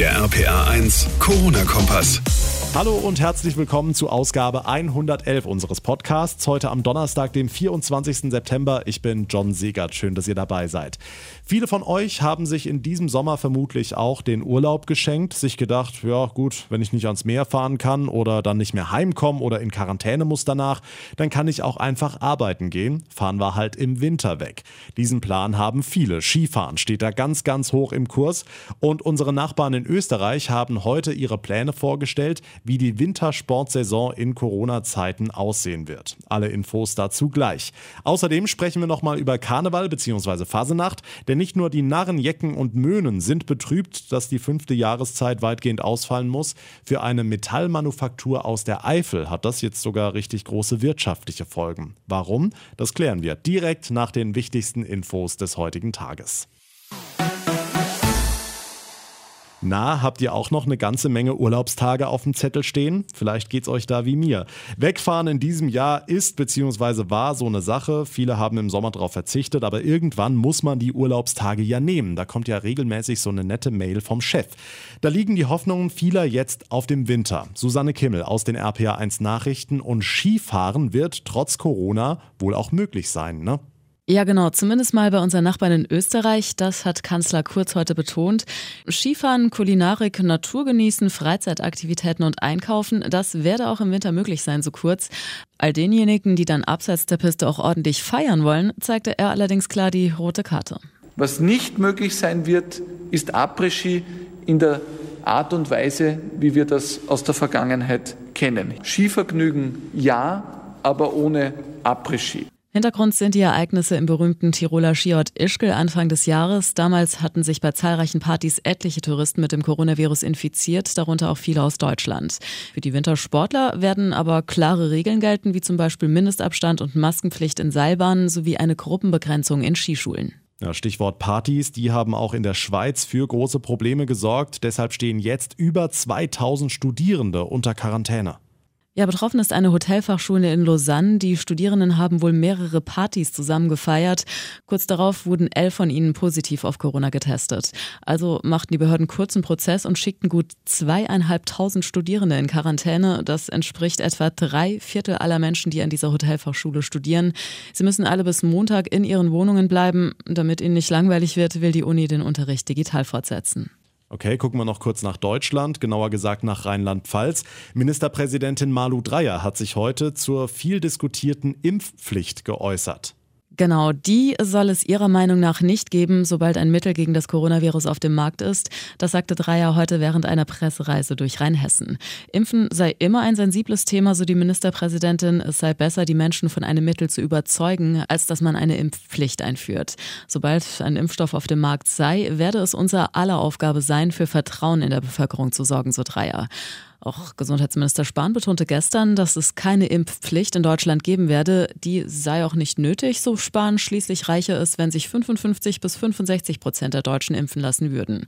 Der RPA 1 Corona-Kompass. Hallo und herzlich willkommen zu Ausgabe 111 unseres Podcasts. Heute am Donnerstag, dem 24. September. Ich bin John Segert. Schön, dass ihr dabei seid. Viele von euch haben sich in diesem Sommer vermutlich auch den Urlaub geschenkt, sich gedacht, ja gut, wenn ich nicht ans Meer fahren kann oder dann nicht mehr heimkommen oder in Quarantäne muss danach, dann kann ich auch einfach arbeiten gehen. Fahren wir halt im Winter weg. Diesen Plan haben viele. Skifahren steht da ganz, ganz hoch im Kurs. Und unsere Nachbarn in Österreich haben heute ihre Pläne vorgestellt, wie die Wintersportsaison in Corona-Zeiten aussehen wird. Alle Infos dazu gleich. Außerdem sprechen wir nochmal über Karneval bzw. Fasenacht, denn nicht nur die Narren, Jecken und Möhnen sind betrübt, dass die fünfte Jahreszeit weitgehend ausfallen muss. Für eine Metallmanufaktur aus der Eifel hat das jetzt sogar richtig große wirtschaftliche Folgen. Warum? Das klären wir direkt nach den wichtigsten Infos des heutigen Tages. Na, habt ihr auch noch eine ganze Menge Urlaubstage auf dem Zettel stehen? Vielleicht geht's euch da wie mir. Wegfahren in diesem Jahr ist bzw. war so eine Sache. Viele haben im Sommer darauf verzichtet, aber irgendwann muss man die Urlaubstage ja nehmen. Da kommt ja regelmäßig so eine nette Mail vom Chef. Da liegen die Hoffnungen vieler jetzt auf dem Winter. Susanne Kimmel aus den RPA 1 Nachrichten und Skifahren wird trotz Corona wohl auch möglich sein, ne? Ja, genau. Zumindest mal bei unseren Nachbarn in Österreich. Das hat Kanzler Kurz heute betont. Skifahren, Kulinarik, Natur genießen, Freizeitaktivitäten und Einkaufen, das werde auch im Winter möglich sein, so kurz. All denjenigen, die dann abseits der Piste auch ordentlich feiern wollen, zeigte er allerdings klar die rote Karte. Was nicht möglich sein wird, ist Après-Ski in der Art und Weise, wie wir das aus der Vergangenheit kennen. Skivergnügen ja, aber ohne Après-Ski. Hintergrund sind die Ereignisse im berühmten Tiroler Skiort Ischgl Anfang des Jahres. Damals hatten sich bei zahlreichen Partys etliche Touristen mit dem Coronavirus infiziert, darunter auch viele aus Deutschland. Für die Wintersportler werden aber klare Regeln gelten, wie zum Beispiel Mindestabstand und Maskenpflicht in Seilbahnen sowie eine Gruppenbegrenzung in Skischulen. Stichwort Partys, die haben auch in der Schweiz für große Probleme gesorgt. Deshalb stehen jetzt über 2000 Studierende unter Quarantäne. Ja, betroffen ist eine Hotelfachschule in Lausanne. Die Studierenden haben wohl mehrere Partys zusammen gefeiert. Kurz darauf wurden elf von ihnen positiv auf Corona getestet. Also machten die Behörden kurzen Prozess und schickten gut zweieinhalbtausend Studierende in Quarantäne. Das entspricht etwa drei Viertel aller Menschen, die an dieser Hotelfachschule studieren. Sie müssen alle bis Montag in ihren Wohnungen bleiben. Damit ihnen nicht langweilig wird, will die Uni den Unterricht digital fortsetzen. Okay, gucken wir noch kurz nach Deutschland, genauer gesagt nach Rheinland-Pfalz. Ministerpräsidentin Malu Dreyer hat sich heute zur viel diskutierten Impfpflicht geäußert. Genau, die soll es ihrer Meinung nach nicht geben, sobald ein Mittel gegen das Coronavirus auf dem Markt ist. Das sagte Dreier heute während einer Pressereise durch Rheinhessen. Impfen sei immer ein sensibles Thema, so die Ministerpräsidentin. Es sei besser, die Menschen von einem Mittel zu überzeugen, als dass man eine Impfpflicht einführt. Sobald ein Impfstoff auf dem Markt sei, werde es unser aller Aufgabe sein, für Vertrauen in der Bevölkerung zu sorgen, so Dreier. Auch Gesundheitsminister Spahn betonte gestern, dass es keine Impfpflicht in Deutschland geben werde. Die sei auch nicht nötig, so Spahn. Schließlich reiche es, wenn sich 55 bis 65 Prozent der Deutschen impfen lassen würden.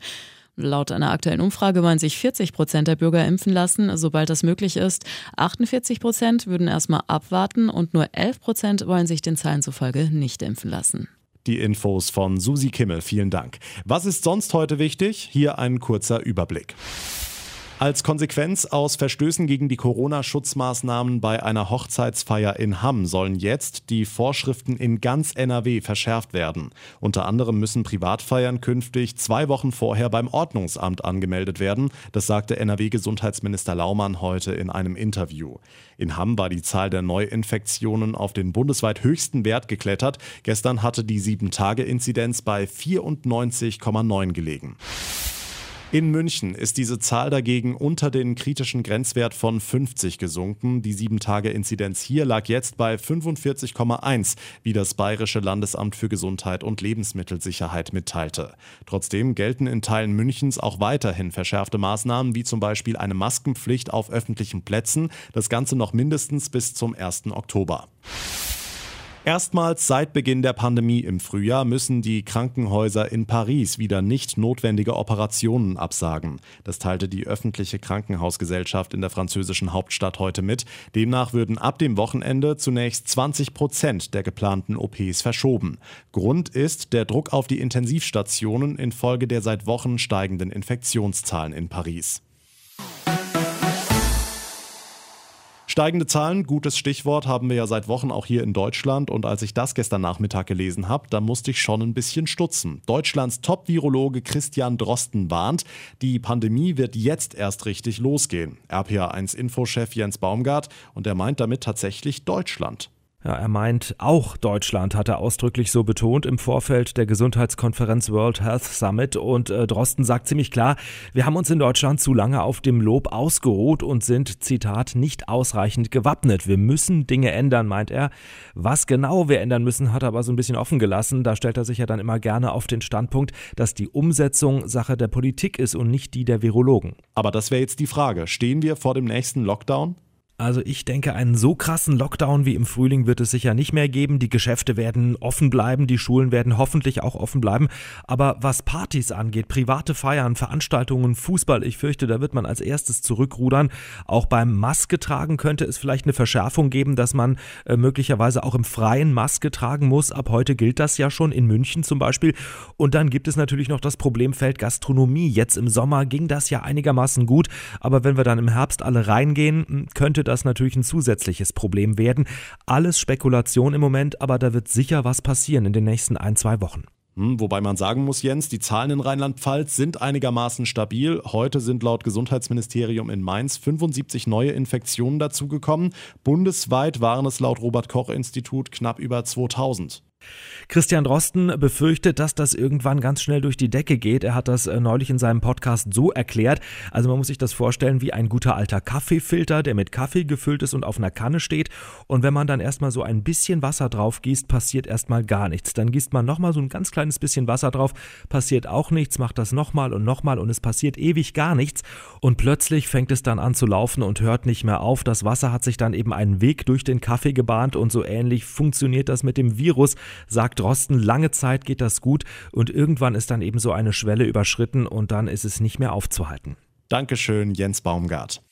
Laut einer aktuellen Umfrage wollen sich 40 Prozent der Bürger impfen lassen, sobald das möglich ist. 48 Prozent würden erstmal abwarten und nur 11 Prozent wollen sich den Zahlen zufolge nicht impfen lassen. Die Infos von Susi Kimmel, vielen Dank. Was ist sonst heute wichtig? Hier ein kurzer Überblick. Als Konsequenz aus Verstößen gegen die Corona-Schutzmaßnahmen bei einer Hochzeitsfeier in Hamm sollen jetzt die Vorschriften in ganz NRW verschärft werden. Unter anderem müssen Privatfeiern künftig zwei Wochen vorher beim Ordnungsamt angemeldet werden. Das sagte NRW-Gesundheitsminister Laumann heute in einem Interview. In Hamm war die Zahl der Neuinfektionen auf den bundesweit höchsten Wert geklettert. Gestern hatte die 7-Tage-Inzidenz bei 94,9 gelegen. In München ist diese Zahl dagegen unter den kritischen Grenzwert von 50 gesunken. Die 7-Tage-Inzidenz hier lag jetzt bei 45,1, wie das Bayerische Landesamt für Gesundheit und Lebensmittelsicherheit mitteilte. Trotzdem gelten in Teilen Münchens auch weiterhin verschärfte Maßnahmen, wie zum Beispiel eine Maskenpflicht auf öffentlichen Plätzen. Das Ganze noch mindestens bis zum 1. Oktober. Erstmals seit Beginn der Pandemie im Frühjahr müssen die Krankenhäuser in Paris wieder nicht notwendige Operationen absagen. Das teilte die öffentliche Krankenhausgesellschaft in der französischen Hauptstadt heute mit. Demnach würden ab dem Wochenende zunächst 20 Prozent der geplanten OPs verschoben. Grund ist der Druck auf die Intensivstationen infolge der seit Wochen steigenden Infektionszahlen in Paris. Steigende Zahlen, gutes Stichwort, haben wir ja seit Wochen auch hier in Deutschland. Und als ich das gestern Nachmittag gelesen habe, da musste ich schon ein bisschen stutzen. Deutschlands Top-Virologe Christian Drosten warnt, die Pandemie wird jetzt erst richtig losgehen. RPA1-Infochef Jens Baumgart und er meint damit tatsächlich Deutschland. Ja, er meint, auch Deutschland hat er ausdrücklich so betont im Vorfeld der Gesundheitskonferenz World Health Summit. Und äh, Drosten sagt ziemlich klar, wir haben uns in Deutschland zu lange auf dem Lob ausgeruht und sind, Zitat, nicht ausreichend gewappnet. Wir müssen Dinge ändern, meint er. Was genau wir ändern müssen, hat er aber so ein bisschen offen gelassen. Da stellt er sich ja dann immer gerne auf den Standpunkt, dass die Umsetzung Sache der Politik ist und nicht die der Virologen. Aber das wäre jetzt die Frage. Stehen wir vor dem nächsten Lockdown? Also ich denke, einen so krassen Lockdown wie im Frühling wird es sicher nicht mehr geben. Die Geschäfte werden offen bleiben, die Schulen werden hoffentlich auch offen bleiben. Aber was Partys angeht, private Feiern, Veranstaltungen, Fußball, ich fürchte, da wird man als erstes zurückrudern. Auch beim Maske tragen könnte es vielleicht eine Verschärfung geben, dass man äh, möglicherweise auch im Freien Maske tragen muss. Ab heute gilt das ja schon in München zum Beispiel. Und dann gibt es natürlich noch das Problemfeld Gastronomie. Jetzt im Sommer ging das ja einigermaßen gut, aber wenn wir dann im Herbst alle reingehen, könnte das das natürlich ein zusätzliches Problem werden. Alles Spekulation im Moment, aber da wird sicher was passieren in den nächsten ein, zwei Wochen. Hm, wobei man sagen muss, Jens, die Zahlen in Rheinland-Pfalz sind einigermaßen stabil. Heute sind laut Gesundheitsministerium in Mainz 75 neue Infektionen dazugekommen. Bundesweit waren es laut Robert Koch Institut knapp über 2000. Christian Drosten befürchtet, dass das irgendwann ganz schnell durch die Decke geht. Er hat das äh, neulich in seinem Podcast so erklärt. Also man muss sich das vorstellen wie ein guter alter Kaffeefilter, der mit Kaffee gefüllt ist und auf einer Kanne steht. Und wenn man dann erstmal so ein bisschen Wasser drauf gießt, passiert erstmal gar nichts. Dann gießt man nochmal so ein ganz kleines bisschen Wasser drauf, passiert auch nichts, macht das nochmal und nochmal und es passiert ewig gar nichts. Und plötzlich fängt es dann an zu laufen und hört nicht mehr auf. Das Wasser hat sich dann eben einen Weg durch den Kaffee gebahnt und so ähnlich funktioniert das mit dem Virus sagt Drosten, lange Zeit geht das gut und irgendwann ist dann eben so eine Schwelle überschritten und dann ist es nicht mehr aufzuhalten. Dankeschön, Jens Baumgart.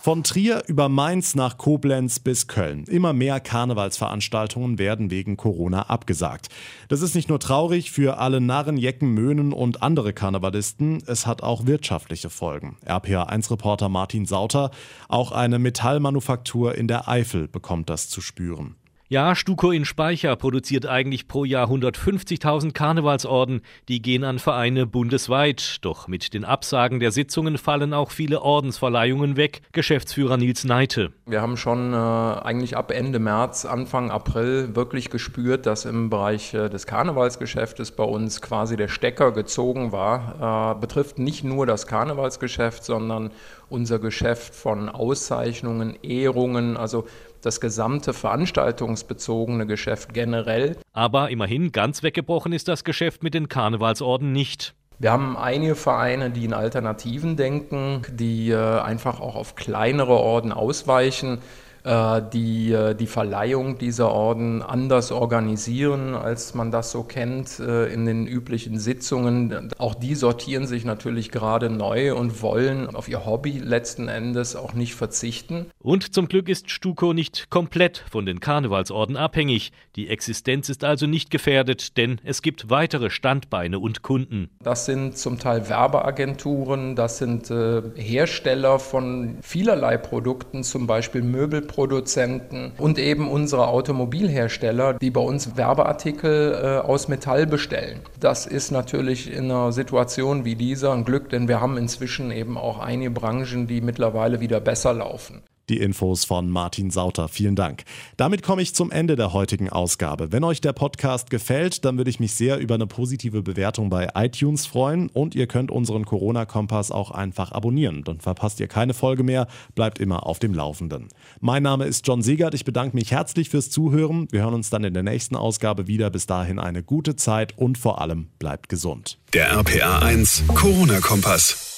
Von Trier über Mainz nach Koblenz bis Köln. Immer mehr Karnevalsveranstaltungen werden wegen Corona abgesagt. Das ist nicht nur traurig für alle Narren, Jecken, Möhnen und andere Karnevalisten, es hat auch wirtschaftliche Folgen. RPA1-Reporter Martin Sauter, auch eine Metallmanufaktur in der Eifel bekommt das zu spüren. Ja, Stuko in Speicher produziert eigentlich pro Jahr 150.000 Karnevalsorden. Die gehen an Vereine bundesweit. Doch mit den Absagen der Sitzungen fallen auch viele Ordensverleihungen weg. Geschäftsführer Nils Neite. Wir haben schon äh, eigentlich ab Ende März, Anfang April wirklich gespürt, dass im Bereich äh, des Karnevalsgeschäftes bei uns quasi der Stecker gezogen war. Äh, betrifft nicht nur das Karnevalsgeschäft, sondern unser Geschäft von Auszeichnungen, Ehrungen, also das gesamte veranstaltungsbezogene Geschäft generell. Aber immerhin ganz weggebrochen ist das Geschäft mit den Karnevalsorden nicht. Wir haben einige Vereine, die in Alternativen denken, die äh, einfach auch auf kleinere Orden ausweichen. Äh, die äh, die Verleihung dieser Orden anders organisieren, als man das so kennt äh, in den üblichen Sitzungen. Auch die sortieren sich natürlich gerade neu und wollen auf ihr Hobby letzten Endes auch nicht verzichten. Und zum Glück ist Stuko nicht komplett von den Karnevalsorden abhängig. Die Existenz ist also nicht gefährdet, denn es gibt weitere Standbeine und Kunden. Das sind zum Teil Werbeagenturen, das sind Hersteller von vielerlei Produkten, zum Beispiel Möbelprodukten Produzenten und eben unsere Automobilhersteller, die bei uns Werbeartikel äh, aus Metall bestellen. Das ist natürlich in einer Situation wie dieser ein Glück, denn wir haben inzwischen eben auch einige Branchen, die mittlerweile wieder besser laufen. Die Infos von Martin Sauter. Vielen Dank. Damit komme ich zum Ende der heutigen Ausgabe. Wenn euch der Podcast gefällt, dann würde ich mich sehr über eine positive Bewertung bei iTunes freuen und ihr könnt unseren Corona-Kompass auch einfach abonnieren. Dann verpasst ihr keine Folge mehr, bleibt immer auf dem Laufenden. Mein Name ist John Segert. Ich bedanke mich herzlich fürs Zuhören. Wir hören uns dann in der nächsten Ausgabe wieder. Bis dahin eine gute Zeit und vor allem bleibt gesund. Der RPA 1 Corona-Kompass.